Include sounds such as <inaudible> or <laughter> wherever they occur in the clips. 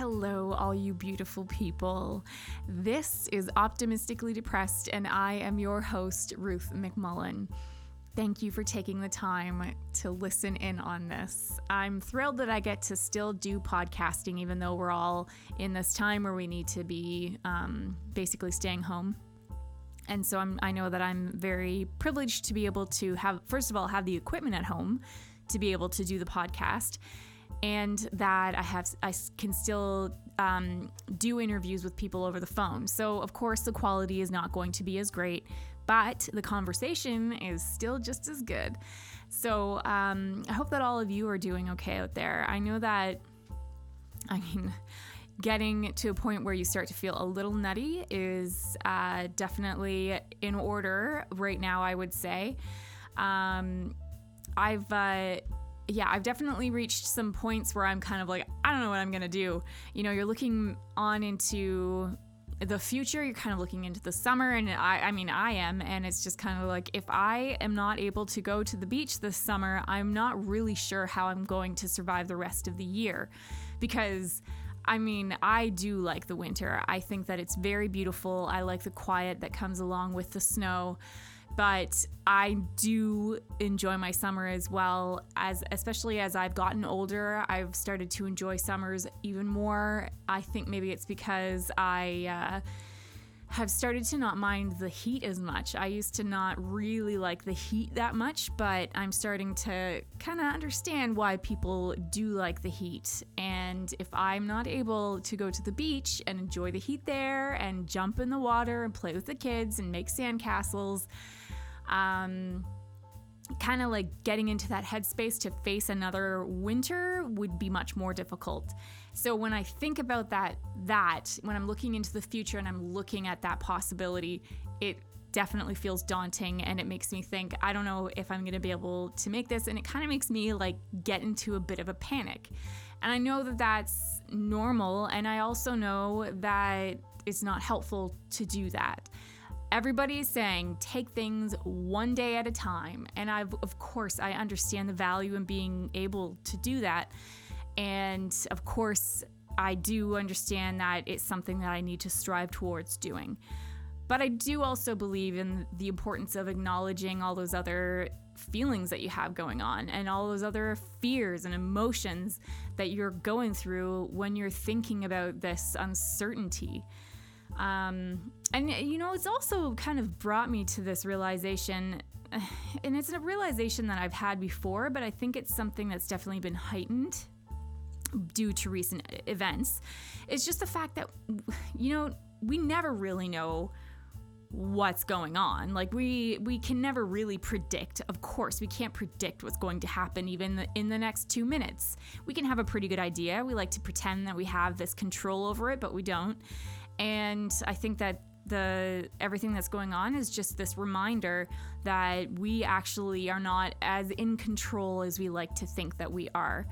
Hello, all you beautiful people. This is Optimistically Depressed, and I am your host, Ruth McMullen. Thank you for taking the time to listen in on this. I'm thrilled that I get to still do podcasting, even though we're all in this time where we need to be um, basically staying home. And so I'm, I know that I'm very privileged to be able to have, first of all, have the equipment at home to be able to do the podcast and that I have I can still um, do interviews with people over the phone. So of course the quality is not going to be as great, but the conversation is still just as good. So um, I hope that all of you are doing okay out there. I know that, I mean. Getting to a point where you start to feel a little nutty is uh, definitely in order right now, I would say. Um, I've uh, yeah, I've definitely reached some points where I'm kind of like, I don't know what I'm gonna do. You know, you're looking on into the future, you're kind of looking into the summer, and I, I mean, I am, and it's just kind of like, if I am not able to go to the beach this summer, I'm not really sure how I'm going to survive the rest of the year because. I mean, I do like the winter. I think that it's very beautiful. I like the quiet that comes along with the snow but I do enjoy my summer as well as especially as I've gotten older I've started to enjoy summers even more I think maybe it's because I uh, have started to not mind the heat as much. I used to not really like the heat that much, but I'm starting to kind of understand why people do like the heat. And if I'm not able to go to the beach and enjoy the heat there and jump in the water and play with the kids and make sandcastles, um, kind of like getting into that headspace to face another winter would be much more difficult. So when I think about that that when I'm looking into the future and I'm looking at that possibility, it definitely feels daunting and it makes me think I don't know if I'm going to be able to make this and it kind of makes me like get into a bit of a panic. And I know that that's normal and I also know that it's not helpful to do that everybody is saying take things one day at a time. And I've, of course i understand the value in being able to do that. And of course i do understand that it's something that i need to strive towards doing. But i do also believe in the importance of acknowledging all those other feelings that you have going on and all those other fears and emotions that you're going through when you're thinking about this uncertainty um, and you know, it's also kind of brought me to this realization, <sighs> and it's a realization that I've had before, but I think it's something that's definitely been heightened due to recent events. It's just the fact that, you know, we never really know what's going on. Like we we can never really predict. Of course we can't predict what's going to happen even in the next 2 minutes. We can have a pretty good idea. We like to pretend that we have this control over it but we don't and I think that the everything that's going on is just this reminder that we actually are not as in control as we like to think that we are.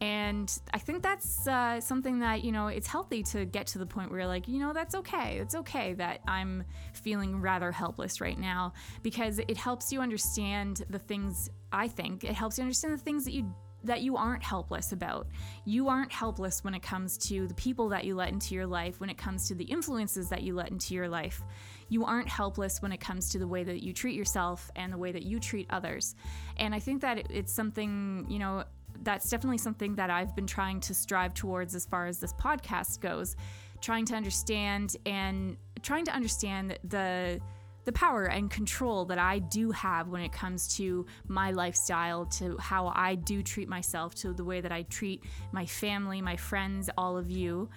And I think that's uh, something that, you know, it's healthy to get to the point where you're like, you know, that's okay. It's okay that I'm feeling rather helpless right now because it helps you understand the things, I think, it helps you understand the things that you that you aren't helpless about. You aren't helpless when it comes to the people that you let into your life, when it comes to the influences that you let into your life. You aren't helpless when it comes to the way that you treat yourself and the way that you treat others. And I think that it's something, you know, that's definitely something that I've been trying to strive towards as far as this podcast goes, trying to understand and trying to understand the the power and control that I do have when it comes to my lifestyle, to how I do treat myself, to the way that I treat my family, my friends, all of you.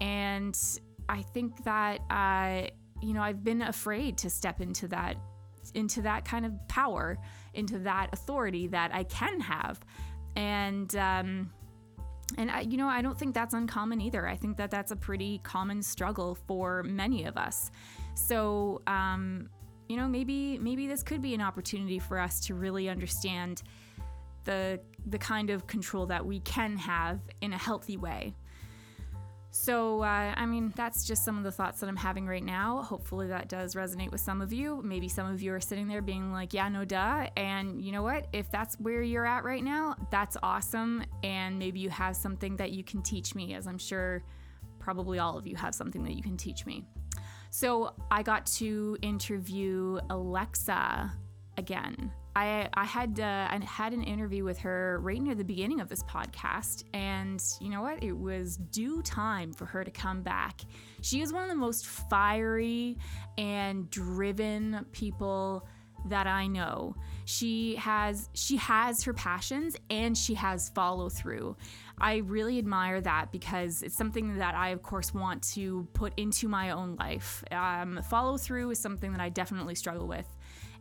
And I think that, uh, you know, I've been afraid to step into that into that kind of power, into that authority that I can have. And um, and I, you know, I don't think that's uncommon either. I think that that's a pretty common struggle for many of us. So, um, you know, maybe maybe this could be an opportunity for us to really understand the the kind of control that we can have in a healthy way. So, uh, I mean, that's just some of the thoughts that I'm having right now. Hopefully, that does resonate with some of you. Maybe some of you are sitting there being like, yeah, no duh. And you know what? If that's where you're at right now, that's awesome. And maybe you have something that you can teach me, as I'm sure probably all of you have something that you can teach me. So, I got to interview Alexa again. I, I had uh, I had an interview with her right near the beginning of this podcast, and you know what? It was due time for her to come back. She is one of the most fiery and driven people that I know. She has she has her passions and she has follow through. I really admire that because it's something that I of course want to put into my own life. Um, follow through is something that I definitely struggle with,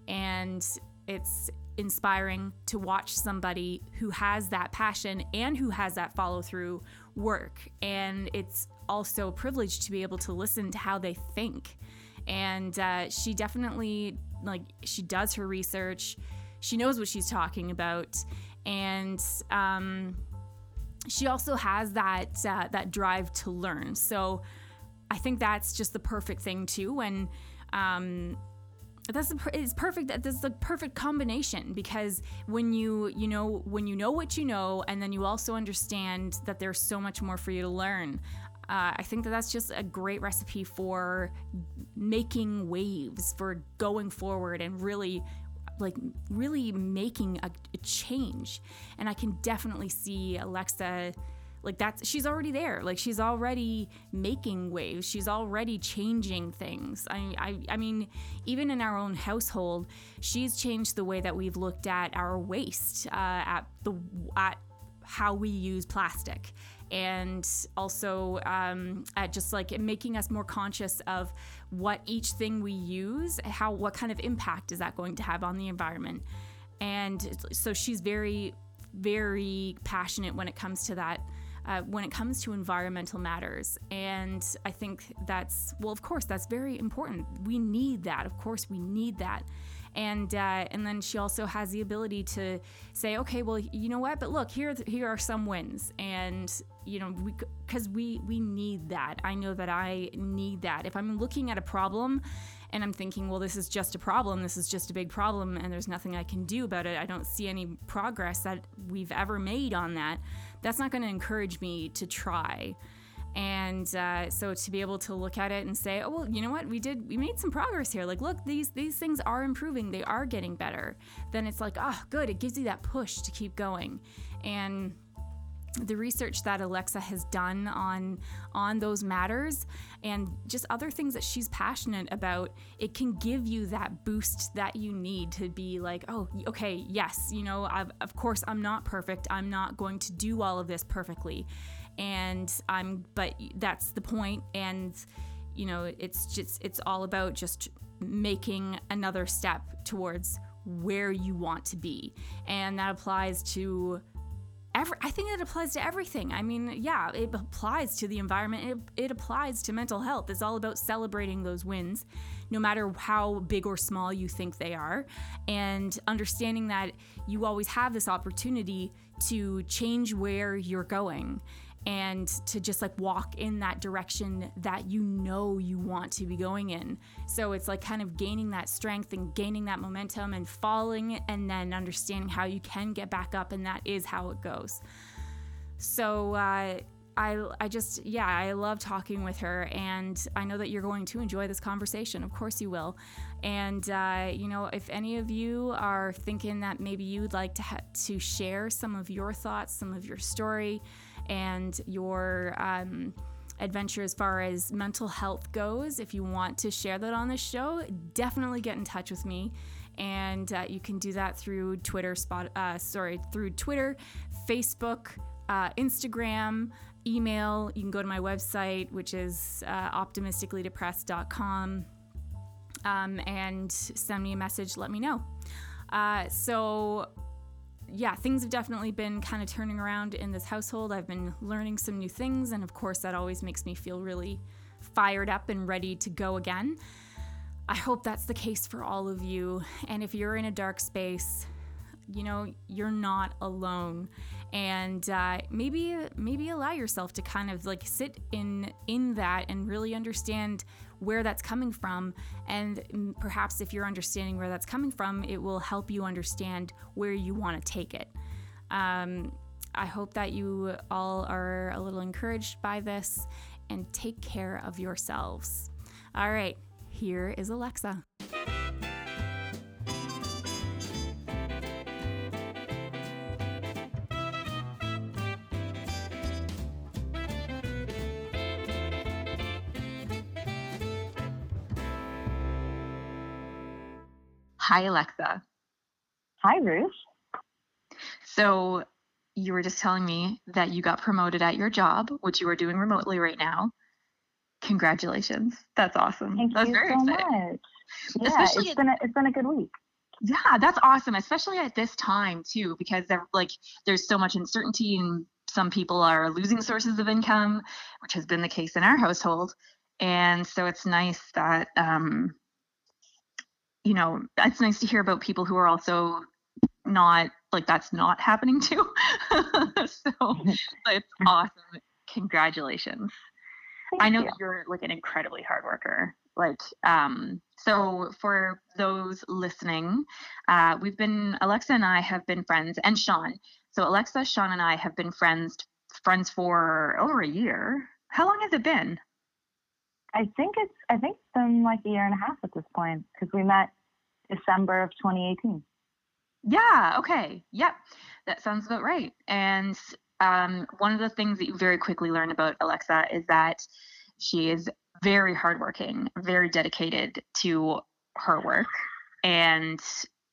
and it's inspiring to watch somebody who has that passion and who has that follow through work. And it's also a privilege to be able to listen to how they think. And uh, she definitely, like, she does her research, she knows what she's talking about. And, um, she also has that uh, that drive to learn. So I think that's just the perfect thing too. and um, that's it's perfect that's the perfect combination because when you you know when you know what you know and then you also understand that there's so much more for you to learn uh, I think that that's just a great recipe for making waves, for going forward and really, like, really making a, a change. And I can definitely see Alexa like that's she's already there. Like she's already making waves. She's already changing things. I, I i mean even in our own household she's changed the way that we've looked at our waste uh, at the at how we use plastic and also um, at just like making us more conscious of what each thing we use how what kind of impact is that going to have on the environment and so she's very very passionate when it comes to that uh, when it comes to environmental matters. And I think that's, well, of course, that's very important. We need that. Of course, we need that. And, uh, and then she also has the ability to say, okay, well, you know what? But look, here, here are some wins. And, you know, because we, we, we need that. I know that I need that. If I'm looking at a problem and I'm thinking, well, this is just a problem, this is just a big problem, and there's nothing I can do about it, I don't see any progress that we've ever made on that that's not going to encourage me to try. And uh, so to be able to look at it and say, oh well, you know what, we did, we made some progress here. Like, look, these these things are improving, they are getting better. Then it's like, oh, good, it gives you that push to keep going. And the research that Alexa has done on on those matters and just other things that she's passionate about it can give you that boost that you need to be like oh okay yes you know I've, of course I'm not perfect I'm not going to do all of this perfectly and I'm but that's the point. And you know it's just it's all about just making another step towards where you want to be. And that applies to every, I think it applies to everything. I mean, yeah, it applies to the environment, it, it applies to mental health. It's all about celebrating those wins, no matter how big or small you think they are, and understanding that you always have this opportunity to change where you're going and to just like walk in that direction that you know you want to be going in. So it's like kind of gaining that strength and gaining that momentum and falling and then understanding how you can get back up, and that is how it goes. So, uh, I, I just, yeah, I love talking with her, and I know that you're going to enjoy this conversation. Of course, you will. And, uh, you know, if any of you are thinking that maybe you'd like to, ha- to share some of your thoughts, some of your story, and your um, adventure as far as mental health goes, if you want to share that on the show, definitely get in touch with me. And uh, you can do that through Twitter, spot, uh, sorry, through Twitter, Facebook, uh, Instagram, email. You can go to my website, which is uh, optimisticallydepressed.com, um, and send me a message. Let me know. Uh, so yeah, things have definitely been kind of turning around in this household. I've been learning some new things, and of course, that always makes me feel really fired up and ready to go again. I hope that's the case for all of you. And if you're in a dark space, you know, you're not alone. and uh, maybe maybe allow yourself to kind of like sit in in that and really understand where that's coming from. And perhaps if you're understanding where that's coming from it will help you understand where you want to take it. Um, i hope that you all are a little encouraged by this and take care of yourselves. All right here is alexa Hi, Alexa. Hi, Ruth. So, you were just telling me that you got promoted at your job, which you are doing remotely right now. Congratulations. That's awesome. Thank that's you very so exciting. much. Yeah, especially it's been a, it's been a good week. Yeah, that's awesome, especially at this time too, because like there's so much uncertainty and some people are losing sources of income, which has been the case in our household. And so it's nice that um, you know, it's nice to hear about people who are also not like that's not happening too. <laughs> so it's <laughs> awesome. Congratulations. Thank I know you. you're like an incredibly hard worker. Like, um, so for those listening, uh, we've been Alexa and I have been friends, and Sean. So Alexa, Sean, and I have been friends friends for over a year. How long has it been? I think it's I think it's been like a year and a half at this point because we met December of 2018. Yeah. Okay. Yep. That sounds about right. And um, one of the things that you very quickly learn about Alexa is that she is very hardworking, very dedicated to her work, and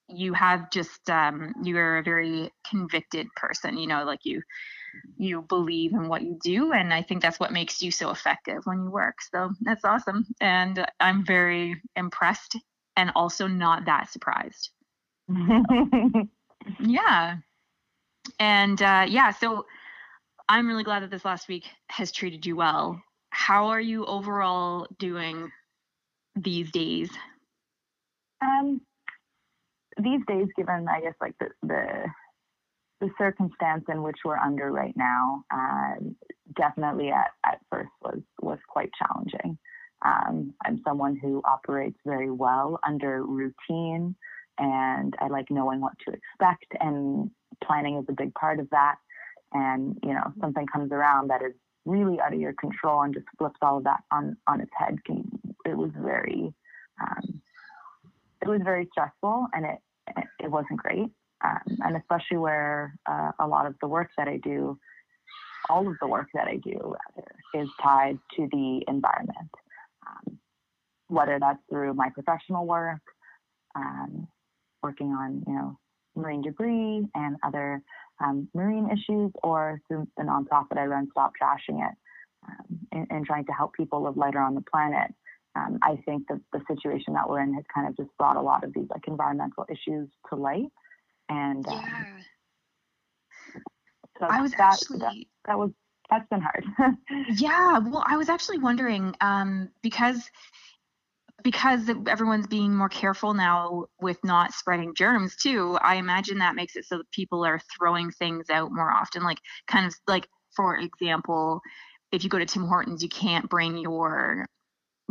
you have just um, you're a very convicted person. You know, like you you believe in what you do and i think that's what makes you so effective when you work so that's awesome and i'm very impressed and also not that surprised. <laughs> yeah. And uh, yeah, so I'm really glad that this last week has treated you well. How are you overall doing these days? Um, these days, given I guess like the the, the circumstance in which we're under right now, um, definitely at, at first was was quite challenging. Um, I'm someone who operates very well under routine, and I like knowing what to expect, and planning is a big part of that. And you know, something comes around that is really out of your control and just flips all of that on on its head. It was very, um, it was very stressful, and it it wasn't great. Um, and especially where uh, a lot of the work that I do, all of the work that I do rather, is tied to the environment whether that's through my professional work, um, working on you know marine debris and other um, marine issues, or through the nonprofit I run, Stop Trashing It, um, and, and, trying to help people live lighter on the planet. Um, I think that the situation that we're in has kind of just brought a lot of these like environmental issues to light, and um, yeah. So I was that, actually that, that was that's been hard. <laughs> yeah, well, I was actually wondering um, because because everyone's being more careful now with not spreading germs too. I imagine that makes it so that people are throwing things out more often. Like kind of like for example, if you go to Tim Hortons, you can't bring your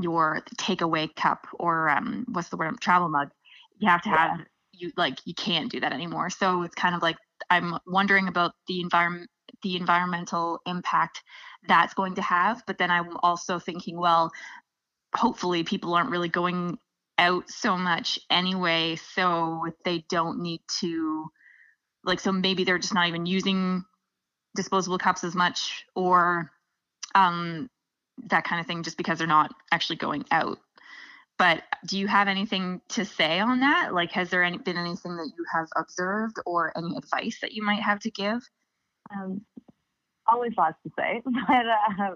your takeaway cup or um, what's the word travel mug. You have to have yeah. you like you can't do that anymore. So it's kind of like I'm wondering about the environment the environmental impact that's going to have. But then I'm also thinking, well, hopefully people aren't really going out so much anyway, so they don't need to like so maybe they're just not even using disposable cups as much or um that kind of thing just because they're not actually going out. But do you have anything to say on that? Like has there any, been anything that you have observed or any advice that you might have to give? Um, always lots to say, <laughs> but uh,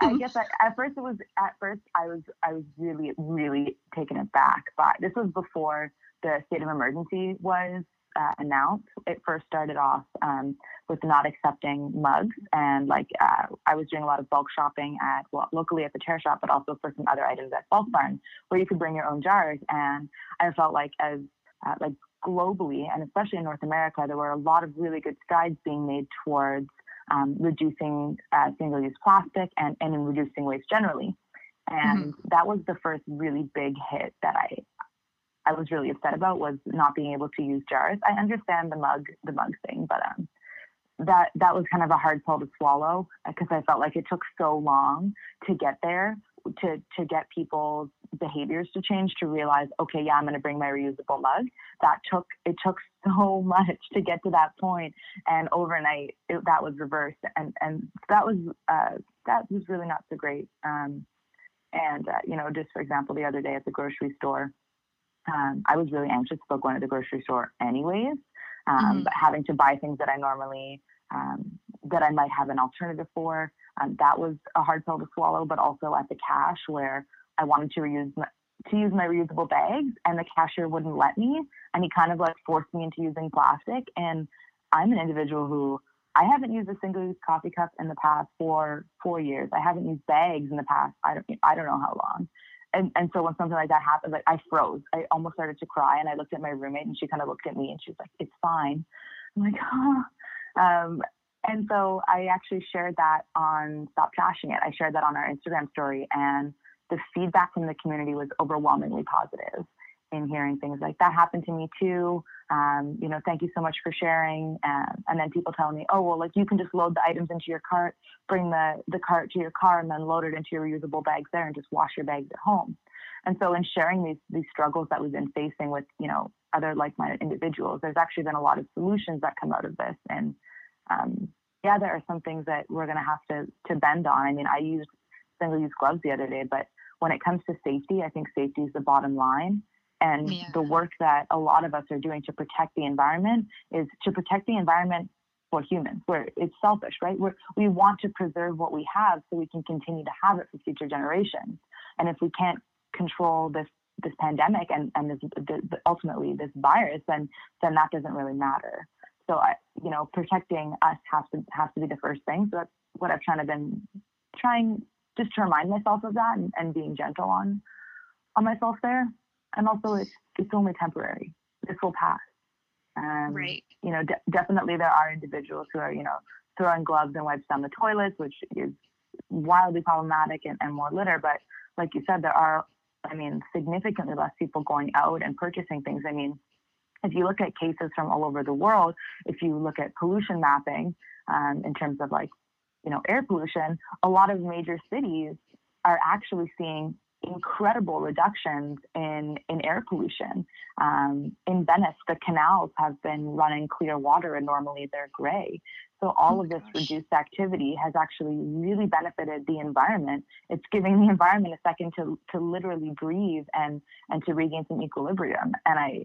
I guess I, at first it was at first I was I was really really taken aback by this was before the state of emergency was uh, announced. It first started off um, with not accepting mugs, and like uh, I was doing a lot of bulk shopping at well, locally at the chair shop, but also for some other items at Bulk Barn, where you could bring your own jars. And I felt like as uh, like globally, and especially in North America, there were a lot of really good strides being made towards um, reducing uh, single-use plastic and, and in reducing waste generally. And mm-hmm. that was the first really big hit that I I was really upset about was not being able to use jars. I understand the mug the mug thing, but um, that that was kind of a hard pill to swallow because I felt like it took so long to get there to to get people's behaviors to change to realize okay yeah i'm going to bring my reusable mug that took it took <laughs> so much to get to that point and overnight it, that was reversed and and that was uh, that was really not so great um, and uh, you know just for example the other day at the grocery store um, i was really anxious about going to the grocery store anyways um, mm-hmm. but having to buy things that i normally um, that i might have an alternative for um, that was a hard pill to swallow, but also at the cash where I wanted to reuse my, to use my reusable bags and the cashier wouldn't let me and he kind of like forced me into using plastic and I'm an individual who I haven't used a single use coffee cup in the past for four years. I haven't used bags in the past I don't I don't know how long. And and so when something like that happened, like I froze. I almost started to cry and I looked at my roommate and she kind of looked at me and she was like, It's fine. I'm like, <laughs> huh. Um, and so I actually shared that on Stop Trashing It. I shared that on our Instagram story, and the feedback from the community was overwhelmingly positive in hearing things like that happened to me too. Um, you know, thank you so much for sharing. Um, and then people telling me, oh, well, like you can just load the items into your cart, bring the, the cart to your car, and then load it into your reusable bags there and just wash your bags at home. And so in sharing these, these struggles that we've been facing with, you know, other like-minded individuals, there's actually been a lot of solutions that come out of this. And um, yeah, there are some things that we're going to have to to bend on. I mean, I used single-use gloves the other day, but when it comes to safety, I think safety is the bottom line. And yeah. the work that a lot of us are doing to protect the environment is to protect the environment for humans. Where it's selfish, right? We're, we want to preserve what we have so we can continue to have it for future generations. And if we can't control this this pandemic and and this, the, ultimately this virus, then then that doesn't really matter. So I, you know, protecting us has to has to be the first thing. So that's what I've kind of been trying just to remind myself of that and, and being gentle on on myself there. And also, it's it's only temporary. This will pass. Um, right. You know, de- definitely there are individuals who are you know throwing gloves and wipes down the toilets, which is wildly problematic and, and more litter. But like you said, there are, I mean, significantly less people going out and purchasing things. I mean, if you look at cases from all over the world, if you look at pollution mapping um, in terms of like, you know, air pollution, a lot of major cities are actually seeing incredible reductions in, in air pollution. Um, in Venice, the canals have been running clear water and normally they're gray. So all oh of this reduced activity has actually really benefited the environment. It's giving the environment a second to, to literally breathe and, and to regain some equilibrium. And I,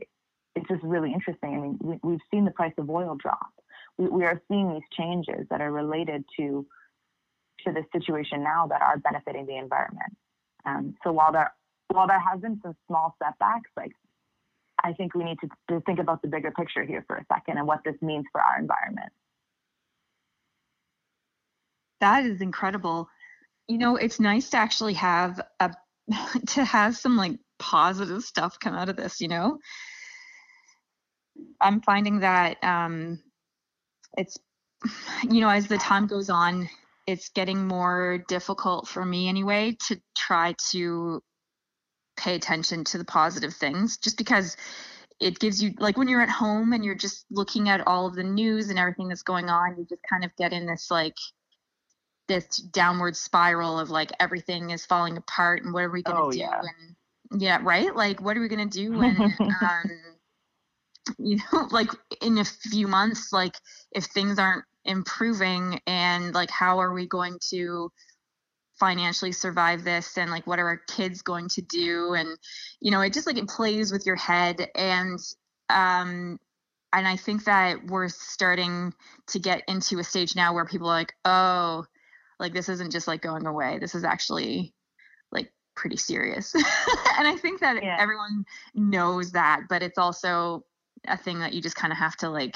it's just really interesting. I mean, we, we've seen the price of oil drop. We, we are seeing these changes that are related to to the situation now that are benefiting the environment. Um, so while there while there has been some small setbacks, like I think we need to, to think about the bigger picture here for a second and what this means for our environment. That is incredible. You know, it's nice to actually have a <laughs> to have some like positive stuff come out of this, you know? I'm finding that um, it's, <sighs> you know, as the time goes on, it's getting more difficult for me anyway to try to pay attention to the positive things just because it gives you like when you're at home and you're just looking at all of the news and everything that's going on you just kind of get in this like this downward spiral of like everything is falling apart and what are we going to oh, do yeah. and yeah right like what are we going to do when <laughs> um, you know <laughs> like in a few months like if things aren't improving and like how are we going to financially survive this and like what are our kids going to do? And you know it just like it plays with your head and um and i think that we're starting to get into a stage now where people are like oh like this isn't just like going away. This is actually like pretty serious. <laughs> And i think that yeah. everyone knows that but it's also a thing that you just kind of have to like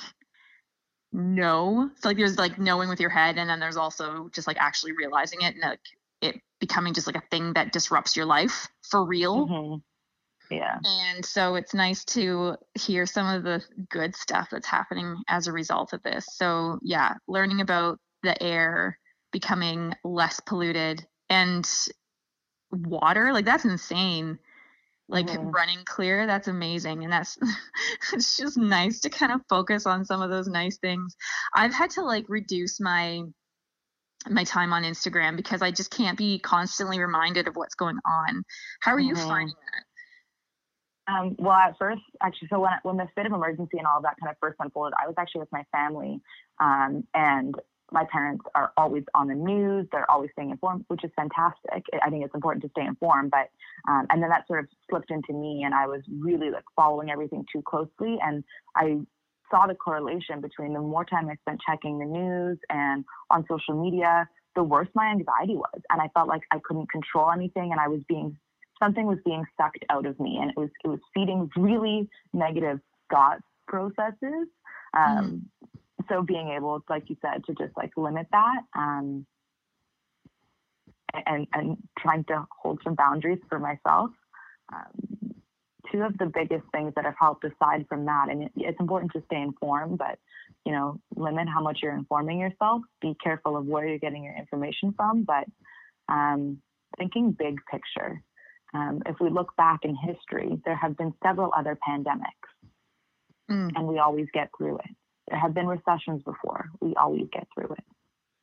know. So like there's like knowing with your head, and then there's also just like actually realizing it and like it becoming just like a thing that disrupts your life for real. Mm-hmm. Yeah. And so it's nice to hear some of the good stuff that's happening as a result of this. So, yeah, learning about the air becoming less polluted and water, like that's insane. Like Mhm. running clear, that's amazing. And that's <laughs> it's just nice to kind of focus on some of those nice things. I've had to like reduce my my time on Instagram because I just can't be constantly reminded of what's going on. How are you Mhm. finding that? Um, well, at first, actually, so when when the state of emergency and all of that kind of first unfolded, I was actually with my family, um, and my parents are always on the news. They're always staying informed, which is fantastic. I think it's important to stay informed, but um, and then that sort of slipped into me, and I was really like following everything too closely, and I saw the correlation between the more time I spent checking the news and on social media, the worse my anxiety was, and I felt like I couldn't control anything, and I was being something was being sucked out of me and it was it was feeding really negative thought processes um, so being able like you said to just like limit that um, and and trying to hold some boundaries for myself um, two of the biggest things that have helped aside from that and it, it's important to stay informed but you know limit how much you're informing yourself be careful of where you're getting your information from but um, thinking big picture um, if we look back in history, there have been several other pandemics, Mm. and we always get through it. There have been recessions before. We always get through it.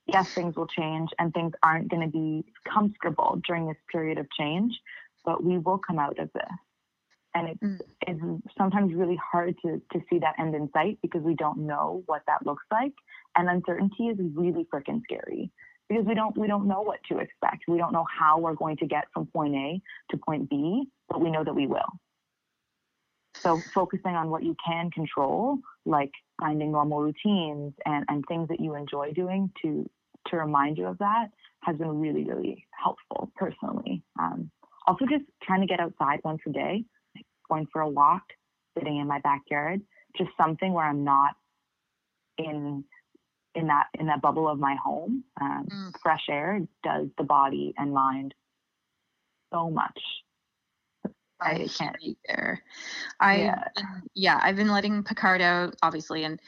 Yes, things will change, and things aren't going to be comfortable during this period of change, but we will come out of this. And it's, Mm. it's sometimes really hard to, to see that end in sight because we don't know what that looks like. And uncertainty is really freaking scary because we don't we don't know what to expect. We don't know how we're going to get from point A to point B, but we know that we will. So focusing on what you can control, like finding normal routines and, and things that you enjoy doing to to remind you of that has been really, really helpful personally. Um, also just trying to get outside once a day, like going for a walk, sitting in my backyard, just something where I'm not in in that in that bubble of my home. Um, Mm. Fresh air does the body and mind so much. I can't. you there. I Yeah. yeah. I've been letting Picard out obviously, and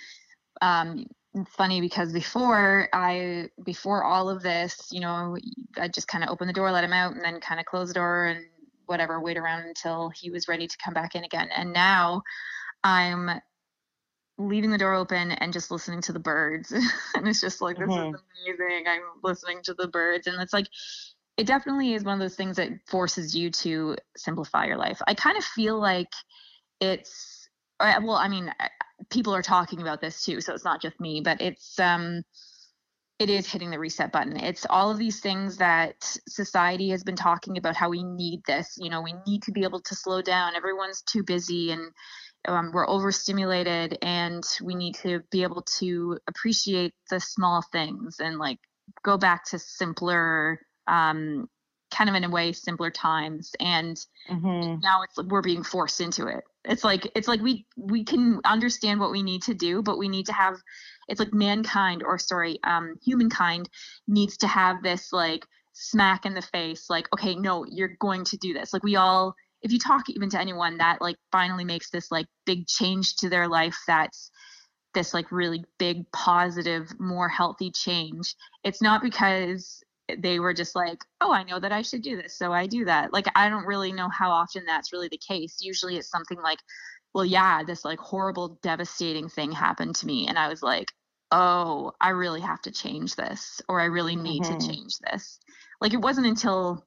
um, it's funny because before I before all of this, you know, I just kind of opened the door, let him out, and then kind of close the door and whatever, wait around until he was ready to come back in again. And now I'm leaving the door open and just listening to the birds <laughs> and it's just like this Mhm. is amazing i'm listening to the birds and it's like it definitely is one of those things that forces you to simplify your life. I kind of feel like it's well i mean people are talking about this too so it's not just me but it's um it is hitting the reset button. It's all of these things that society has been talking about how we need this you know we need to be able to slow down. Everyone's too busy and um, we're overstimulated and we need to be able to appreciate the small things and like go back to simpler um, kind of in a way simpler times and Mhm. now it's like we're being forced into it it's like it's like we we can understand what we need to do but we need to have it's like mankind or sorry um humankind needs to have this like smack in the face like okay no you're going to do this like we all if you talk even to anyone that like finally makes this like big change to their life that's this like really big positive more healthy change it's not because they were just like oh i know that i should do this so i do that like i don't really know how often that's really the case usually it's something like well yeah this like horrible devastating thing happened to me and i was like oh i really have to change this or i really need Mhm. to change this like it wasn't until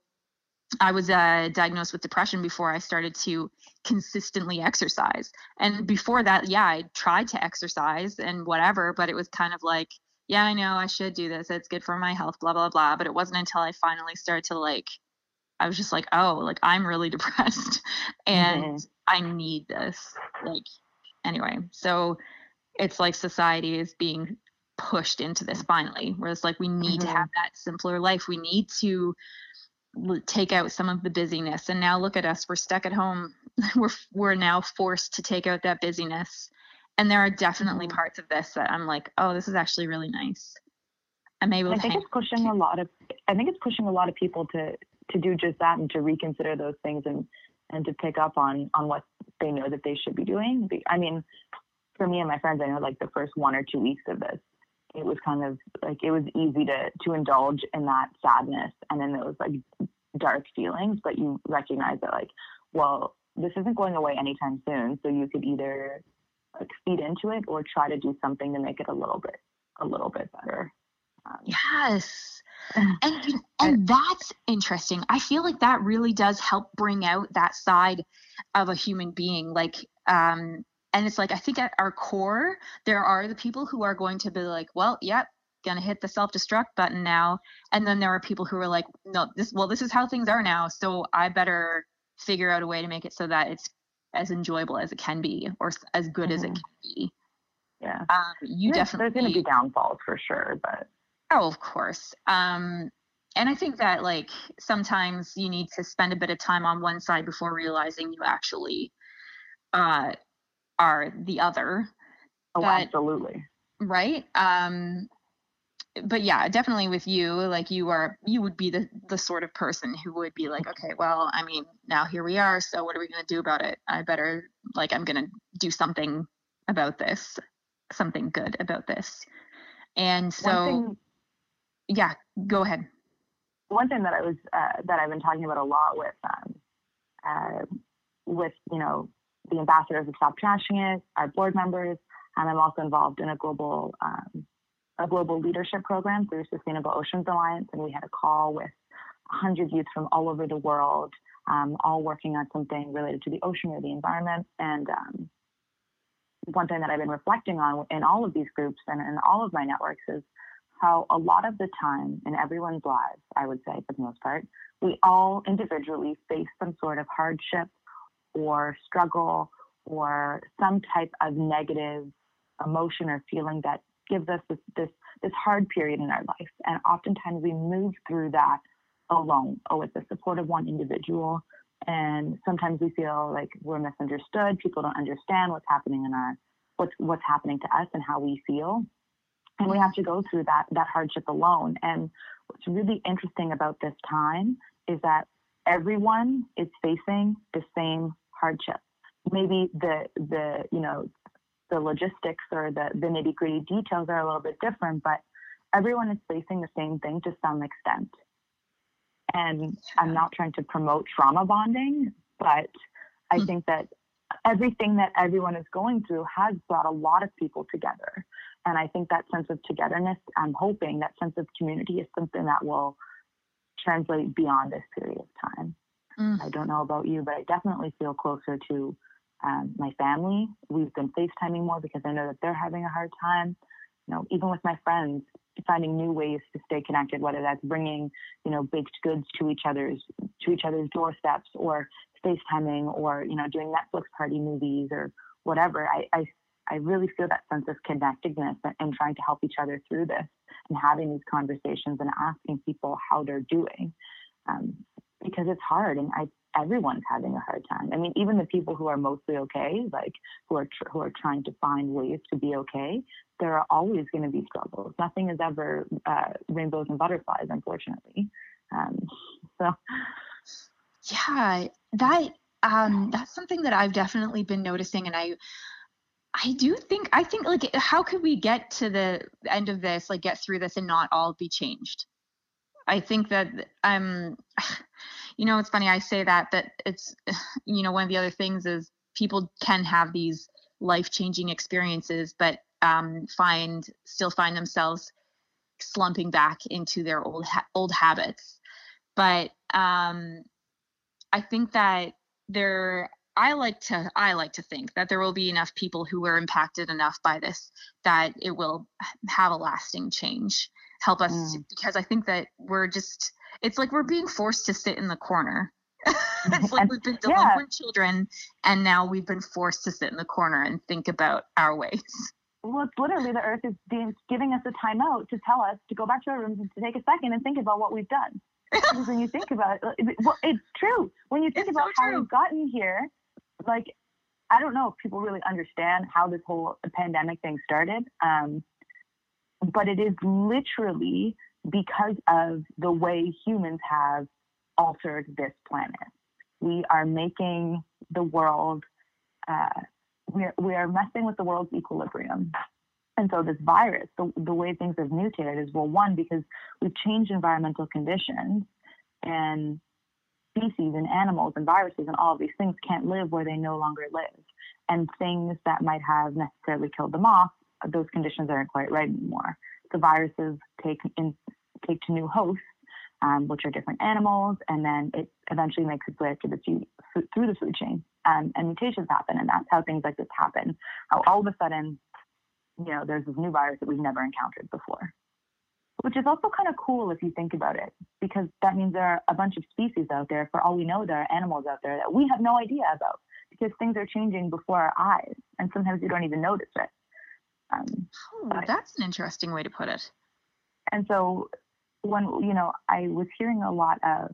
I was uh, diagnosed with depression before I started to consistently exercise. And before that, yeah, I tried to exercise and whatever, but it was kind of like, yeah, I know I should do this. It's good for my health, blah, blah, blah. But it wasn't until I finally started to like, I was just like, oh, like I'm really <laughs> depressed and Mhm. I need this. Like, anyway, so it's like society is being pushed into this finally, where it's like we need to Mhm. have that simpler life. We need to l- take out some of the busyness and now look at us we're stuck at home <laughs> we're we're now forced to take out that busyness and there are definitely Mhm. parts of this that i'm like oh this is actually really nice i'm able I to think it's pushing a lot of I think it's pushing a lot of people to to do just that and to reconsider those things and and to pick up on on what they know that they should be doing. I mean, for me and my friends, I know like the first one or two weeks of this, it was kind of like it was easy to to indulge in that sadness and then those like dark feelings, but you recognize that like, well, this isn't going away anytime soon. So you could either like feed into it or try to do something to make it a little bit a little bit better. Um, yes. <sighs> And and that's interesting. I feel like that really does help bring out that side of a human being. Like um and it's like I think at our core there are the people who are going to be like, well, yep, gonna hit the self-destruct button now. And then there are people who are like, no, this well, this is how things are now, so I better figure out a way to make it so that it's as enjoyable as it can be or as good mm-hmm. as it mm-hmm. can be. Yeah. Um, you there's, definitely there's gonna be downfalls for sure, but oh, of course. Um, and I think that like sometimes you need to spend a bit of time on one side before realizing you actually uh, are the other. Oh, but, absolutely. Right. Um, but yeah, definitely with you, like you are, you would be the the sort of person who would be like, okay, well, I mean, now here we are. So what are we gonna do about it? I better, like, I'm gonna do something about this, something good about this. And so, thing, yeah, go ahead. One thing that I was uh, that I've been talking about a lot with, um, uh, with you know, the ambassadors of Stop Trashing It, our board members, and I'm also involved in a global um, a global leadership program through Sustainable Oceans Alliance, and we had a call with 100 youth from all over the world, um, all working on something related to the ocean or the environment. And um, one thing that I've been reflecting on in all of these groups and in all of my networks is how a lot of the time in everyone's lives, I would say for the most part, we all individually face some sort of hardship or struggle or some type of negative emotion or feeling that gives us this, this, this hard period in our life. And oftentimes we move through that alone or with the support of one individual. And sometimes we feel like we're misunderstood. People don't understand what's happening in our what's what's happening to us and how we feel. And we have to go through that that hardship alone. And what's really interesting about this time is that everyone is facing the same hardship. Maybe the the you know the logistics or the, the nitty gritty details are a little bit different, but everyone is facing the same thing to some extent. And I'm not trying to promote trauma bonding, but I mm-hmm. think that everything that everyone is going through has brought a lot of people together. And I think that sense of togetherness, I'm hoping that sense of community is something that will translate beyond this period of time. Mm. I don't know about you, but I definitely feel closer to um, my family. We've been FaceTiming more because I know that they're having a hard time. You know, even with my friends, finding new ways to stay connected, whether that's bringing, you know, baked goods to each other's to each other's doorsteps, or FaceTiming, or you know, doing Netflix party movies or whatever. I I, I really feel that sense of connectedness and, trying to help each other through this and having these conversations and asking people how they're doing. Um, because it's hard and I everyone's having a hard time. I mean, even the people who are mostly okay, like who are tr- who are trying to find ways to be okay, there are always going to be struggles. Nothing is ever uh, rainbows and butterflies, unfortunately. Um, so, yeah, that um, that's something that I've definitely been noticing, and I. I do think I think like how could we get to the end of this like get through this and not all be changed? I think that um <sighs> you know, it's funny I say that, but it's, <sighs> you know, one of the other things is people can have these life changing experiences, but um, find still find themselves slumping back into their old ha- old habits. But um, I think that there I like to I like to think that there will be enough people who are impacted enough by this that it will have a lasting change help us mm. because I think that we're just it's like we're being forced to sit in the corner. <laughs> it's like we've been delinquent yeah. children and now we've been forced to sit in the corner and think about our ways. Well, it's literally the earth is being, giving us a timeout to tell us to go back to our rooms and to take a second and think about what we've done. because when you think <laughs> about it, well, it's true. When you think it's about so how we've gotten here, like, I don't know if people really understand how this whole pandemic thing started. Um, but it is literally because of the way humans have altered this planet. we are making the world, uh, we, are, we are messing with the world's equilibrium. And so this virus, the, the way things have mutated is well, one, because we've changed environmental conditions and species and animals and viruses and all of these things can't live where they no longer live. And things that might have necessarily killed them off, those conditions aren't quite right anymore. The viruses take in, take to new hosts, um, which are different animals, and then it eventually makes its way to the food, through the food chain, um, and mutations happen, and that's how things like this happen. How all of a sudden, you know, there's this new virus that we've never encountered before which is also kind of cool if you think about it, because that means there are a bunch of species out there. For all we know, there are animals out there that we have no idea about because things are changing before our eyes, and sometimes we don't even notice it. Um, oh, but, that's an interesting way to put it. And so, when you know, I was hearing a lot of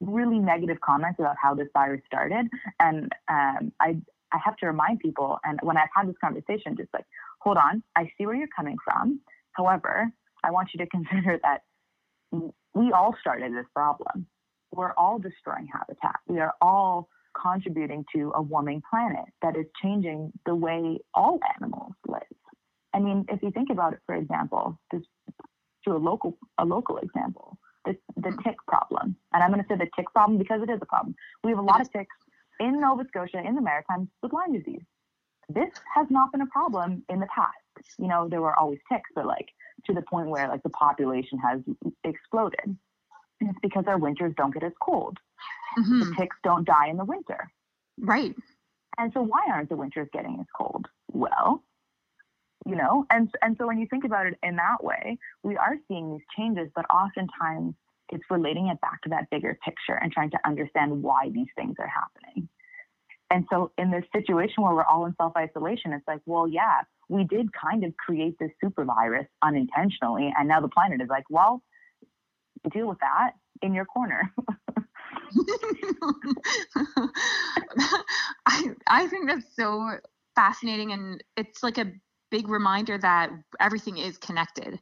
really negative comments about how this virus started, and um, I I have to remind people, and when I've had this conversation, just like, hold on, I see where you're coming from. However, I want you to <laughs> consider that we all started this problem. We're all destroying habitat. We are all contributing to a warming planet that is changing the way all animals live. I mean, if you think about it, for example, just to a local a local example, the, the hmm. tick problem. And I'm going to say the tick problem because it is a problem. We have a lot of ticks in Nova Scotia, in the Maritimes, with Lyme disease. This has not been a problem in the past. You know, there were always ticks, but like to the point where like the population has exploded. And it's because our winters don't get as cold. Mm-hmm. The ticks don't die in the winter. Right. And so why aren't the winters getting as cold? Well, you know, and and so when you think about it in that way, we are seeing these changes, but oftentimes it's relating it back to that bigger picture and trying to understand why these things are happening. And so in this situation where we're all in self isolation, it's like, well, yeah, we did kind of create this super virus unintentionally. And now the planet is like, well, deal with that in your corner. <laughs> <laughs> I, I think that's so fascinating. And it's like a big reminder that everything is connected.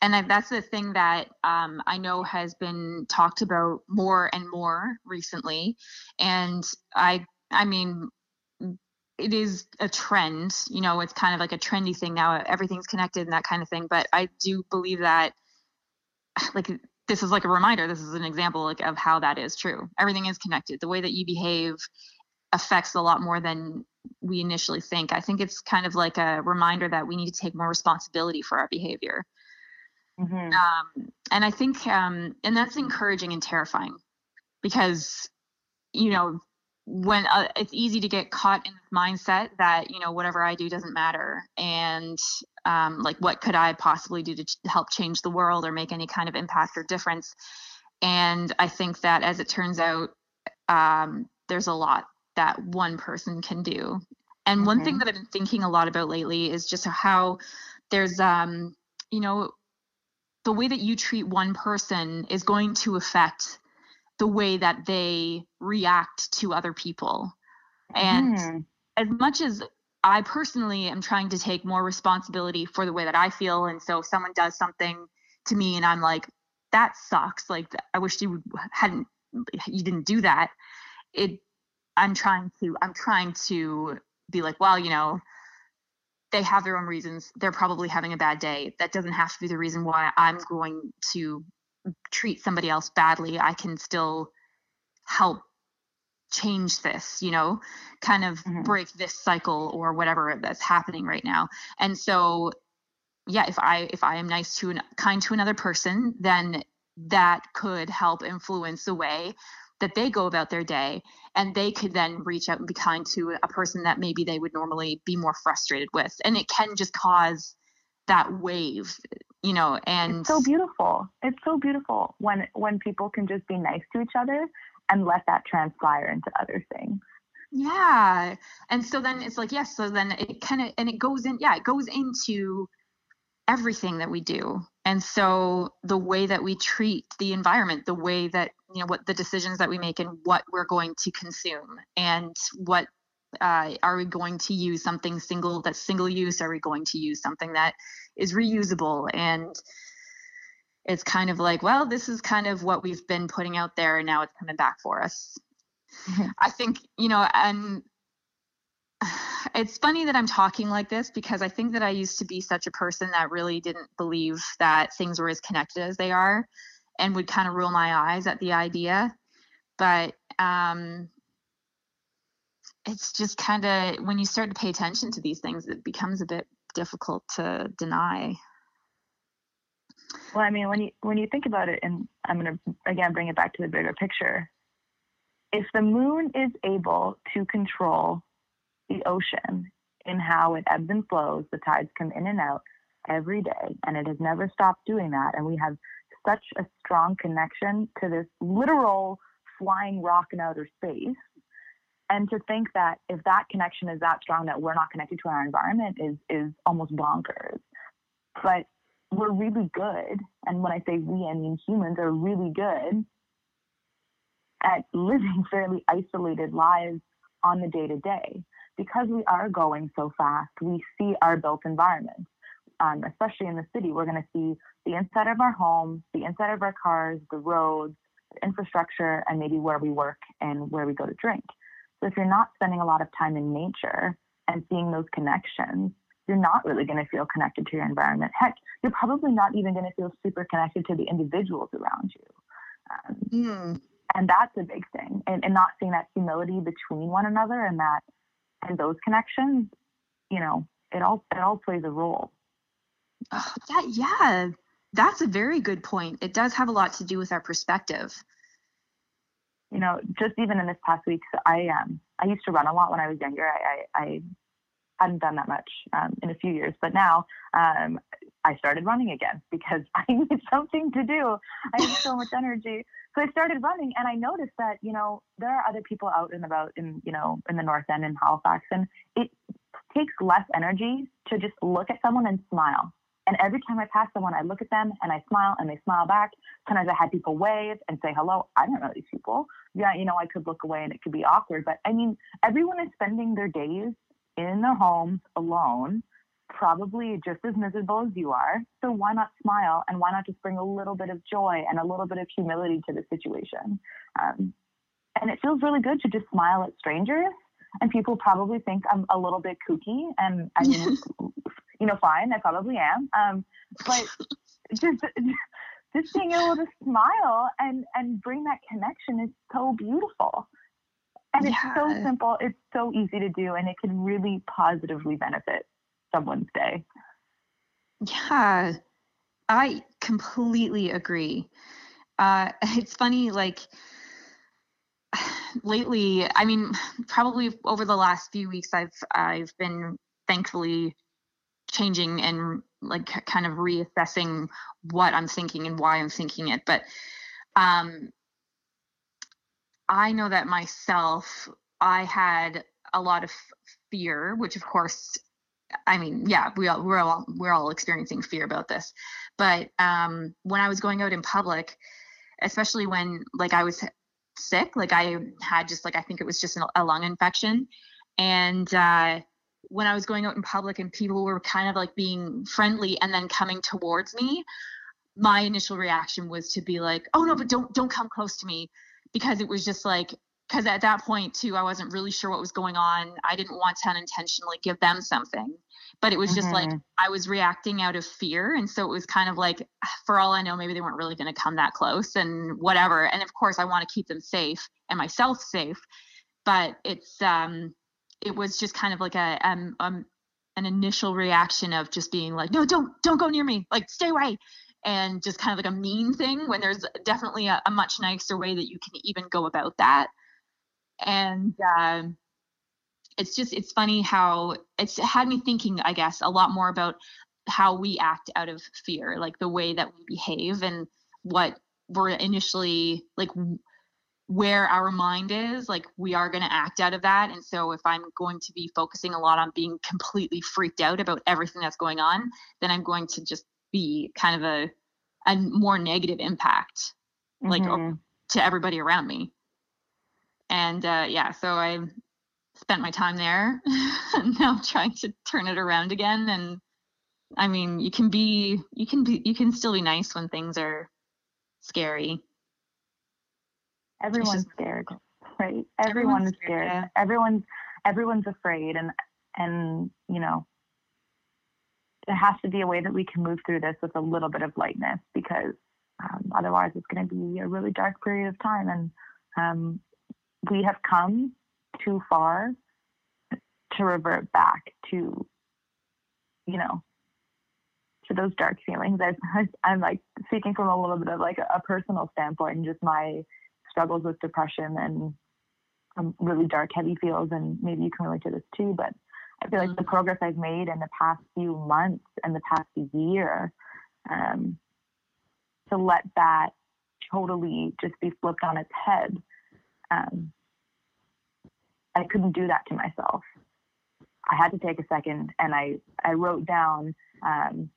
And I, that's the thing that um, I know has been talked about more and more recently. And I, I mean, it is a trend you know it's kind of like a trendy thing now everything's connected and that kind of thing but i do believe that like this is like a reminder this is an example like of how that is true. Everything is connected. The way that you behave affects a lot more than we initially think. I think it's kind of like a reminder that we need to take more responsibility for our behavior. Mm-hmm. um, and i think um, and that's encouraging and terrifying because you know when uh, it's easy to get caught in this mindset that you know whatever i do doesn't matter and um, like what could i possibly do to ch- help change the world or make any kind of impact or difference and i think that as it turns out um, there's a lot that one person can do and mm-hmm. one thing mm-hmm. that i've been thinking a lot about lately is just how there's um you know the way that you treat one person is going to affect the way that they react to other people. And mm. as much as I personally am trying to take more responsibility for the way that I feel, and so if someone does something to me and I'm like, that sucks, like I wish you hadn't, you didn't do that. It, I'm trying to, I'm trying to be like, well, you know, they have their own reasons. They're probably having a bad day. That doesn't have to be the reason why I'm going to treat somebody else badly, I can still help change this, you know, kind of mm-hmm. break this cycle or whatever that's happening right now. And so yeah, if I if I am nice to and kind to another person, then that could help influence the way that they go about their day and they could then reach out and be kind to a person that maybe they would normally be more frustrated with and it can just cause that wave you know and it's so beautiful. It's so beautiful when when people can just be nice to each other and let that transpire into other things. Yeah. And so then it's like yes so then it kind of and it goes in yeah it goes into everything that we do. And so the way that we treat the environment the way that you know what the decisions that we make and what we're going to consume and what uh, are we going to use something single that's single use? Are we going to use something that is reusable? And it's kind of like well this is kind of what we've been putting out there and now it's coming back for us. I think, you know, and <sighs> it's funny that I'm talking like this because I think that I used to be such a person that really didn't believe that things were as connected as they are and would kind of roll my eyes at the idea. But um, it's just kind of when you start to pay attention to these things, it becomes a bit difficult to deny. Well, I mean, when you when you think about it, and I'm going to again bring it back to the bigger picture. If the moon is able to control the ocean in how it ebbs and flows, the tides come in and out every day, and it has never stopped doing that, and we have such a strong connection to this literal flying rock in outer space. And to think that if that connection is that strong that we're not connected to our environment is is almost bonkers. But we're really good, and when I say we, I mean humans are really good at living <laughs> fairly isolated lives on the day to day. Because we are going so fast, we see our built environment. Um, especially in the city, we're going to see the inside of our homes, the inside of our cars, the roads, the infrastructure, and maybe where we work and where we go to drink. So if you're not spending a lot of time in nature and seeing those connections, you're not really going to feel connected to your environment. Heck, you're probably not even going to feel super connected to the individuals around you. Um, mm. And that's a big thing. And, and not seeing that humility between one another and that and those connections, you know, it all it all plays a role. Oh, that yeah, that's a very good point. It does have a lot to do with our perspective. You know, just even in this past week, I um I used to run a lot when I was younger. I I, I hadn't done that much um, in a few years, but now um, I started running again because <laughs> I need something to do. I have so much energy. So I started running and I noticed that, you know, there are other people out and about in, you know, in the North End in Halifax and it takes less energy to just look at someone and smile. And every time I pass someone, I look at them and I smile and they smile back. Sometimes I had people wave and say hello. I don't know these people. Yeah, you know, I could look away and it could be awkward. But I mean, everyone is spending their days in their homes alone, probably just as miserable as you are. So why not smile and why not just bring a little bit of joy and a little bit of humility to the situation? Um, and it feels really good to just smile at strangers. And people probably think I'm a little bit kooky, and I mean, <laughs> you know, fine, I probably am. Um, but <laughs> just just being able to smile and and bring that connection is so beautiful. And it's so simple, it's so easy to do, and it can really positively benefit someone's day. Yeah, I completely agree. Uh, <laughs> it's funny, like <sighs> lately, I mean, probably over the last few weeks, I've I've been thankfully changing and like kind of reassessing what I'm thinking and why I'm thinking it. But um, I know that myself, I had a lot of fear, which of course, I mean, yeah, we all, we're all we're all experiencing fear about this. But um, when I was going out in public, especially when like I was sick, like I had just like I think it was just a lung infection, and uh, when I was going out in public and people were kind of like being friendly and then coming towards me, my initial reaction was to be like, "Oh no, but don't don't come close to me," because it was just like because at that point too, I wasn't really sure what was going on. I didn't want to unintentionally give them something, but it was mm-hmm. just like mm-hmm. I was reacting out of fear, and so it was kind of like, <sighs> for all I know, maybe they weren't really going to come that close and whatever. And of course, I want to keep them safe and myself safe, but it's um it was just kind of like a um, um an initial reaction of just being like, no, don't don't go near me, like stay away, and just kind of like a mean thing when there's definitely a, a much nicer way that you can even go about that. And um, it's just it's funny how it's had me thinking, I guess, a lot more about how we act out of fear, like the way that we behave and what we're initially like where our mind is like we are going to act out of that and so if i'm going to be focusing a lot on being completely freaked out about everything that's going on then i'm going to just be kind of a a more negative impact like mm-hmm. to everybody around me. And uh, yeah so i spent my time there. <laughs> Now trying to turn it around again and i mean you can be you can be you can still be nice when things are scary Everyone's scared. right? Everyone is scared. Yeah. Everyone's everyone's afraid, and and you know, there has to be a way that we can move through this with a little bit of lightness because um, otherwise it's going to be a really dark period of time, and um, we have come too far to revert back to, you know, to those dark feelings. I, <laughs> I'm like speaking from a little bit of like a, a personal standpoint and just my struggles with depression and um, really dark, heavy feels. And maybe you can relate to this too. But I feel like the mm-hmm. progress I've made in the past few months and the past year, um, to let that totally just be flipped on its head. Um, I couldn't do that to myself. I had to take a second and I, I wrote down um,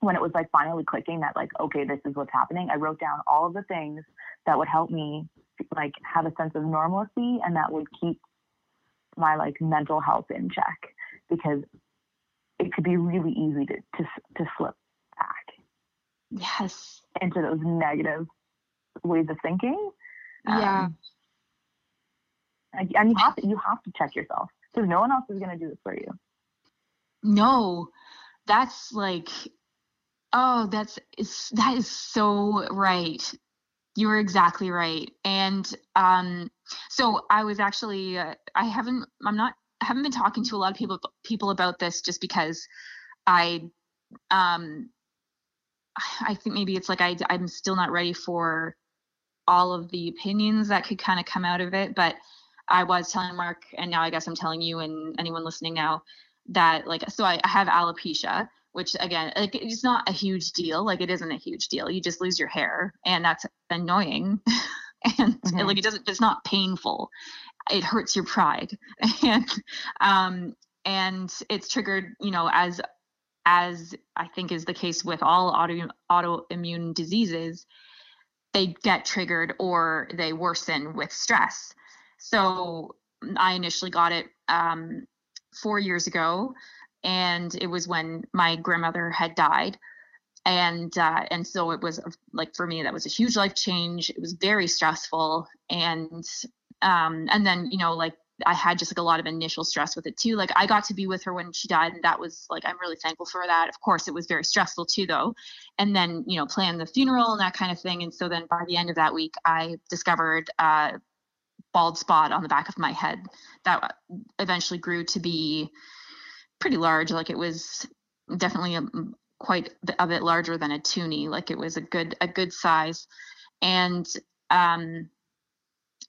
when it was like finally clicking that like, okay, this is what's happening. I wrote down all of the things that would help me like have a sense of normalcy and that would keep my like mental health in check because it could be really easy to, to, to slip back. Yes. Into those negative ways of thinking. Yeah. Um, and you have to you have to check yourself because no one else is going to do this for you. No, that's like, oh, that's is that is so right. You are exactly right. And um, so I was actually uh, I haven't I'm not haven't been talking to a lot of people people about this just because I um I think maybe it's like I I'm still not ready for all of the opinions that could kind of come out of it, but I was telling Mark, and now I guess I'm telling you and anyone listening now that like so I, I have alopecia, which again like it's not a huge deal. Like it isn't a huge deal. You just lose your hair, and that's annoying. <laughs> and mm-hmm. like it doesn't it's not painful. It hurts your pride, <laughs> and um and it's triggered you know as as I think is the case with all auto autoimmune diseases, they get triggered or they worsen with stress. So I initially got it um, four years ago, and it was when my grandmother had died. And uh, and so it was like for me that was a huge life change. It was very stressful, and um, and then you know like I had just like a lot of initial stress with it too. Like I got to be with her when she died, and that was like I'm really thankful for that. Of course, it was very stressful too, though. And then you know plan the funeral and that kind of thing. And so then by the end of that week, I discovered uh, bald spot on the back of my head that eventually grew to be pretty large. Like it was definitely a, quite a bit larger than a toonie. Like it was a good a good size, and um,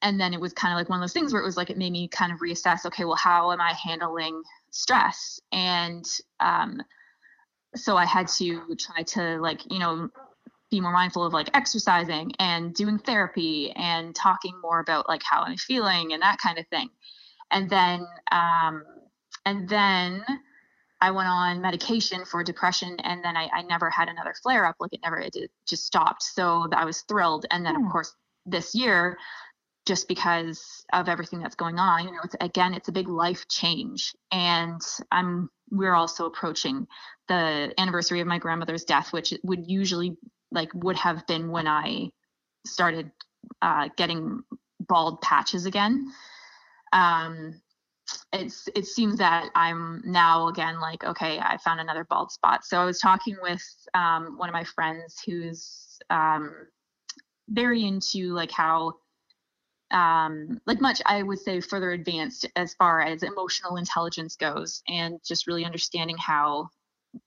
and then it was kind of like one of those things where it was like it made me kind of reassess. Okay, well, how am I handling stress? And um, so I had to try to like you know be more mindful of like exercising and doing therapy and talking more about like how I'm feeling and that kind of thing. And then um, and then I went on medication for depression and then I, I never had another flare up. Like it never it just stopped. So I was thrilled. And then of hmm. course this year, just because of everything that's going on, you know, it's again, it's a big life change. And I'm we're also approaching the anniversary of my grandmother's death, which would usually like would have been when I started uh, getting bald patches again. Um, it's it seems that I'm now again like okay, I found another bald spot. So I was talking with um, one of my friends who's um, very into like how um, like much I would say further advanced as far as emotional intelligence goes, and just really understanding how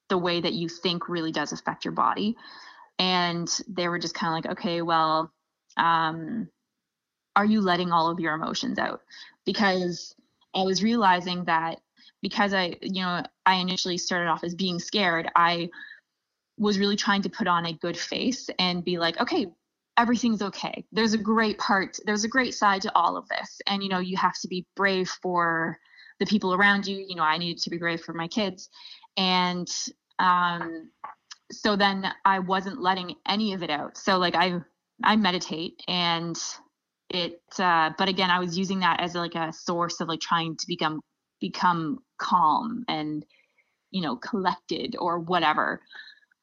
the way that you think really does affect your body and they were just kind of like okay well um, are you letting all of your emotions out because i was realizing that because i you know i initially started off as being scared i was really trying to put on a good face and be like okay everything's okay. There's a great part there's a great side to all of this. And you know you have to be brave for the people around you. You know i needed to be brave for my kids. And um so then I wasn't letting any of it out. So like I I meditate and it uh but again I was using that as like a source of like trying to become become calm and you know collected or whatever.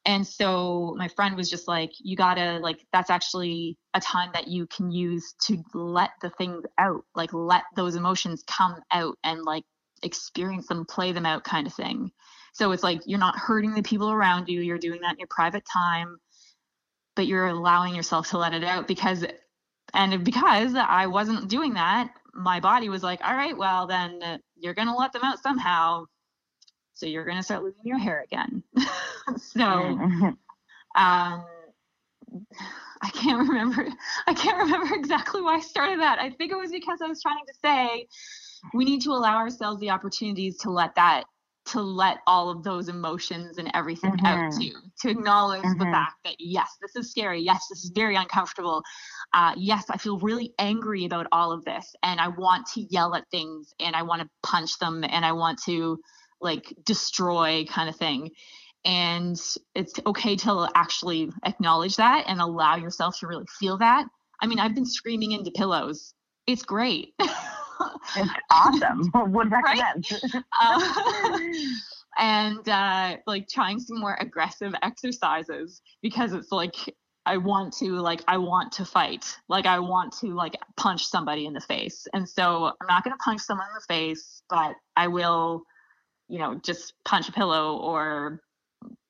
and so my friend was just like you gotta like that's actually a time that you can use to let the things out like let those emotions come out and like experience them play them out kind of thing so it's like you're not hurting the people around you you're doing that in your private time but you're allowing yourself to let it out because and because i wasn't doing that my body was like all right well then you're going to let them out somehow so you're going to start losing your hair again. <laughs> so <laughs> um, I can't remember. I can't remember exactly why I started that. I think it was because I was trying to say we need to allow ourselves the opportunities to let that to let all of those emotions and everything mm-hmm. out too to acknowledge mm-hmm. the fact that yes this is scary yes this is very uncomfortable uh, yes i feel really angry about all of this and i want to yell at things and i want to punch them and i want to like destroy kind of thing. And it's okay to actually acknowledge that and allow yourself to really feel that. I mean i've been screaming into pillows. It's great. It's <laughs> awesome. <laughs> Would recommend uh, <laughs> and uh, like trying some more aggressive exercises because it's like I want to like I want to fight. Like I want to like punch somebody in the face. And so I'm not going to punch someone in the face, but I will you know, just punch a pillow or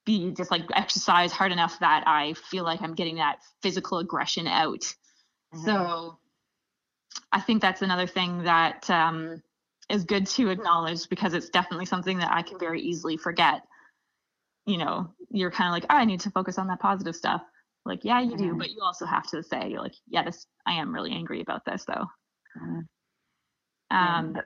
be just like exercise hard enough that I feel like I'm getting that physical aggression out. Mm-hmm. So I think that's another thing that um, is good to acknowledge because it's definitely something that I can very easily forget. You know, you're kind of like, oh, I need to focus on that positive stuff. Like, yeah, you do, mm-hmm. but you also have to say, you're like, yeah, this, I am really angry about this though. Mm-hmm. Um,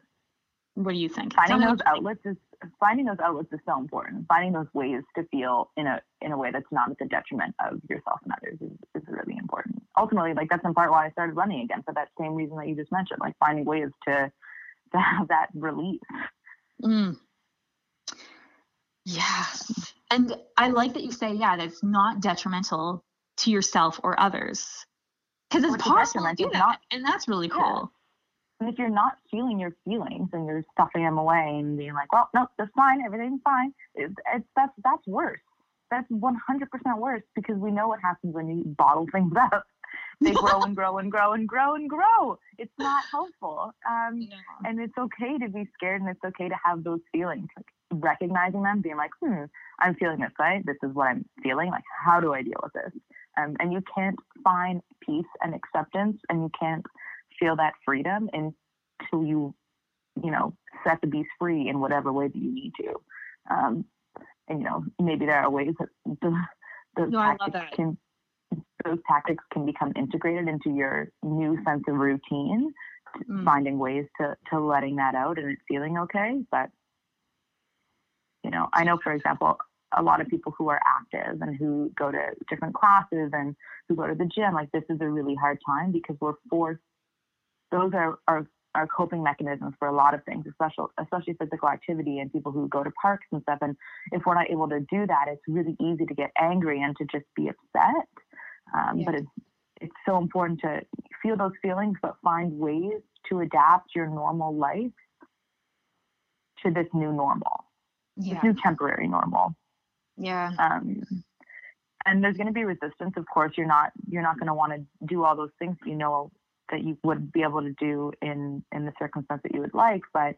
what do you think? Finding those outlets is finding those outlets is so important. Finding those ways to feel in a in a way that's not at the detriment of yourself and others is, is really important. Ultimately, like that's in part why I started running again for that same reason that you just mentioned, like finding ways to to have that release. Mm. Yes. And I like that you say, yeah, that's not detrimental to yourself or others. Because it's possible to do that. Not, and that's really cool. And if you're not feeling your feelings and you're stuffing them away and being like, well, no, that's fine, everything's fine, it, it's, that's that's worse. That's 100% worse because we know what happens when you bottle things <laughs> up. They <laughs> grow and grow and grow and grow and grow. It's not helpful. Um, no. And it's okay to be scared and it's okay to have those feelings. Like recognizing them, being like, hmm, I'm feeling this way. This is what I'm feeling. Like, how do I deal with this? Um, and you can't find peace and acceptance and you can't feel that freedom until you, you know, set the beast free in whatever way that you need to. Um, and you know, maybe there are ways that <laughs> the, those no, tactics can those tactics can become integrated into your new sense of routine, mm. finding ways to to letting that out and it feeling okay. But you know, I know for example, a lot of people who are active and who go to different classes and who go to the gym, like this is a really hard time because we're forced those are, are, are coping mechanisms for a lot of things, especially especially physical activity and people who go to parks and stuff. And if we're not able to do that, it's really easy to get angry and to just be upset. Um, yeah. But it's it's so important to feel those feelings, but find ways to adapt your normal life to this new normal, yeah. this new temporary normal. Yeah. Um, and there's going to be resistance. Of course, you're not you're not going to want to do all those things you know that you would be able to do in in the circumstance that you would like. But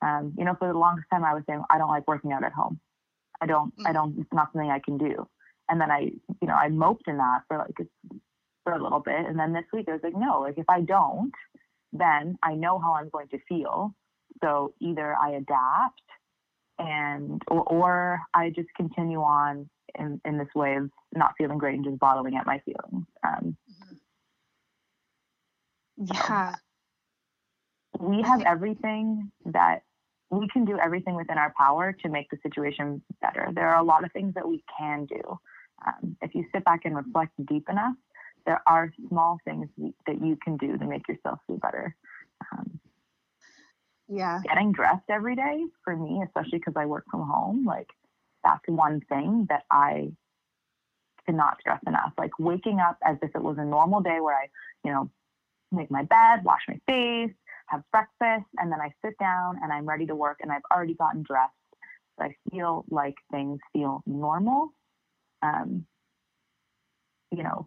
um, you know, for the longest time, I was saying I don't like working out at home. I don't. Mm-hmm. I don't. It's not something I can do. And then I, you know, I moped in that for like for a little bit. And then this week I was like, no, like if I don't, then I know how I'm going to feel. So either I adapt and or, or I just continue on in, in this way of not feeling great and just bottling up my feelings. Um, yeah. we have everything that we can do everything within our power to make the situation better. There are a lot of things that we can do. Um, if you sit back and reflect deep enough, there are small things that you can do to make yourself feel better. Um, yeah. Getting dressed every day for me, especially because I work from home, like that's one thing that I cannot stress enough. Like waking up as if it was a normal day where I, you know, make my bed, wash my face, have breakfast, and then I sit down and I'm ready to work and I've already gotten dressed. So I feel like things feel normal. um, you know,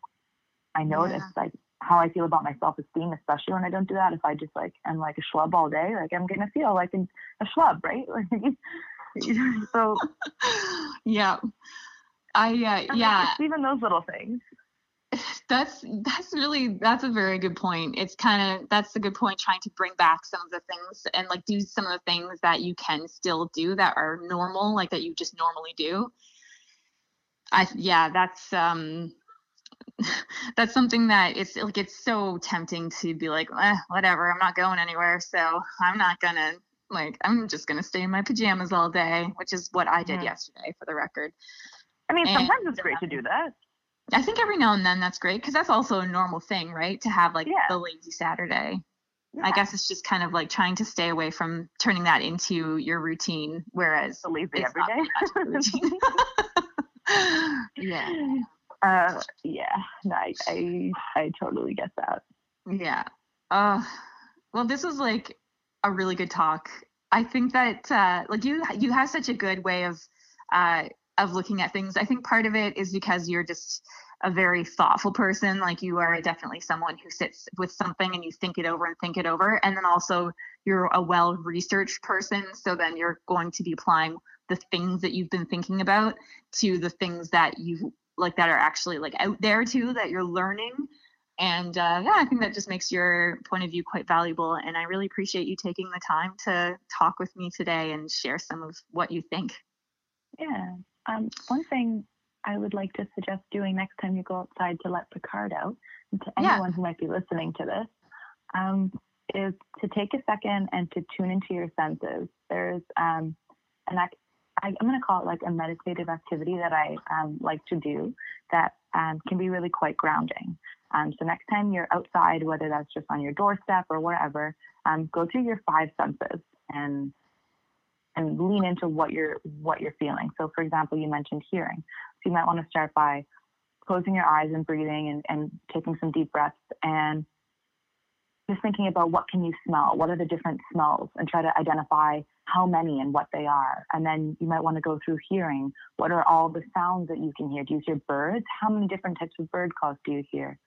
I notice yeah. like how I feel about my self esteem, especially when I don't do that. If I just like am like a schlub all day, like I'm gonna feel like a schlub, right? <laughs> so <laughs> yeah, I uh, yeah. even those little things. <laughs> That's that's really that's a very good point. It's kind of that's a good point trying to bring back some of the things and like do some of the things that you can still do that are normal, like that you just normally do. I yeah, that's um <laughs> that's something that it's like it's so tempting to be like eh, whatever i'm not going anywhere so i'm not gonna like i'm just gonna stay in my pajamas all day which is what i did mm-hmm. yesterday for the record i mean sometimes it's great to do that i think every now and then that's great because that's also a normal thing right to have like yeah. the lazy saturday yeah. I guess it's just kind of like trying to stay away from turning that into your routine, whereas the lazy every day. <laughs> <laughs> yeah. Uh, yeah, no, I, I, I totally get that. Yeah. Uh, well, this was like a really good talk. I think that uh, like you you have such a good way of uh, of looking at things. I think part of it is because you're just a very thoughtful person. Like you are definitely someone who sits with something and you think it over and think it over. And then also you're a well researched person. So then you're going to be applying the things that you've been thinking about to the things that you like that are actually like out there too that you're learning. And uh, yeah i think that just makes your point of view quite valuable and i really appreciate you taking the time to talk with me today and share some of what you think. Yeah. Um, one thing i would like to suggest doing next time you go outside to let picard out and to anyone yeah. who might be listening to this um, is to take a second and to tune into your senses. There's um, an, I, am going to call it like a meditative activity that I um, like to do that um, can be really quite grounding. Um, so next time you're outside, whether that's just on your doorstep or wherever, um, go through your five senses and and lean into what you're what you're feeling. So for example, you mentioned hearing. So you might want to start by closing your eyes and breathing and, and taking some deep breaths and just thinking about what can you smell? What are the different smells? And try to identify how many and what they are. And then you might want to go through hearing. What are all the sounds that you can hear? Do you hear birds? How many different types of bird calls do you hear?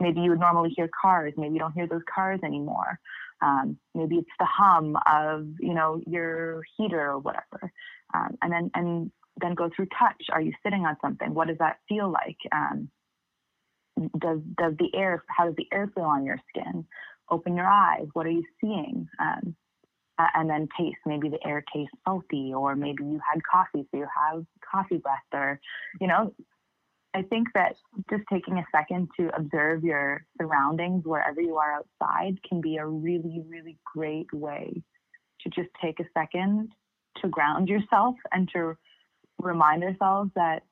Maybe you would normally hear cars. Maybe you don't hear those cars anymore. Um, maybe it's the hum of you know your heater or whatever. Um, and then and then go through touch. Are you sitting on something? What does that feel like? Um, does does the air? How does the air feel on your skin? Open your eyes. What are you seeing? Um, uh, and then taste. Maybe the air tastes salty, or maybe you had coffee, so you have coffee breath, or, you know, I think that just taking a second to observe your surroundings wherever you are outside can be a really, really great way to just take a second to ground yourself and to remind ourselves that,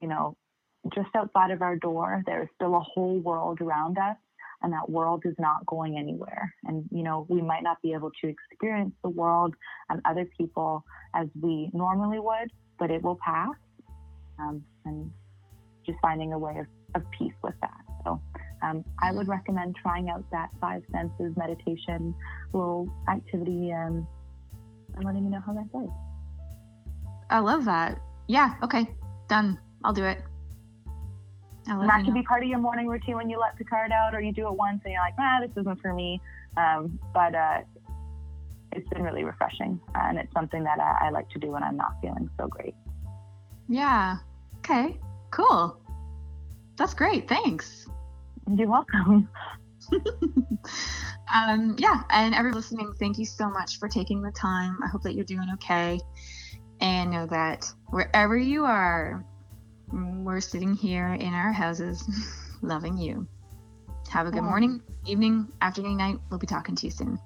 you know, just outside of our door, there is still a whole world around us and that world is not going anywhere. And, you know, we might not be able to experience the world and other people as we normally would, but it will pass. Um, and just finding a way of, of peace with that. So um, I would recommend trying out that five senses meditation little activity um, and letting me know how that goes. I love that. Yeah, okay, done. I'll do it. And that could be part of your morning routine when you let Picard out, or you do it once and you're like, ah, this isn't for me. Um, but uh, it's been really refreshing, and it's something that I, I like to do when I'm not feeling so great. Yeah. Okay. Cool. That's great. Thanks. You're welcome. <laughs> um, yeah, and everyone listening, thank you so much for taking the time. I hope that you're doing okay, and know that wherever you are, we're sitting here in our houses <laughs> loving you. Have a good morning, evening, afternoon, night. We'll be talking to you soon.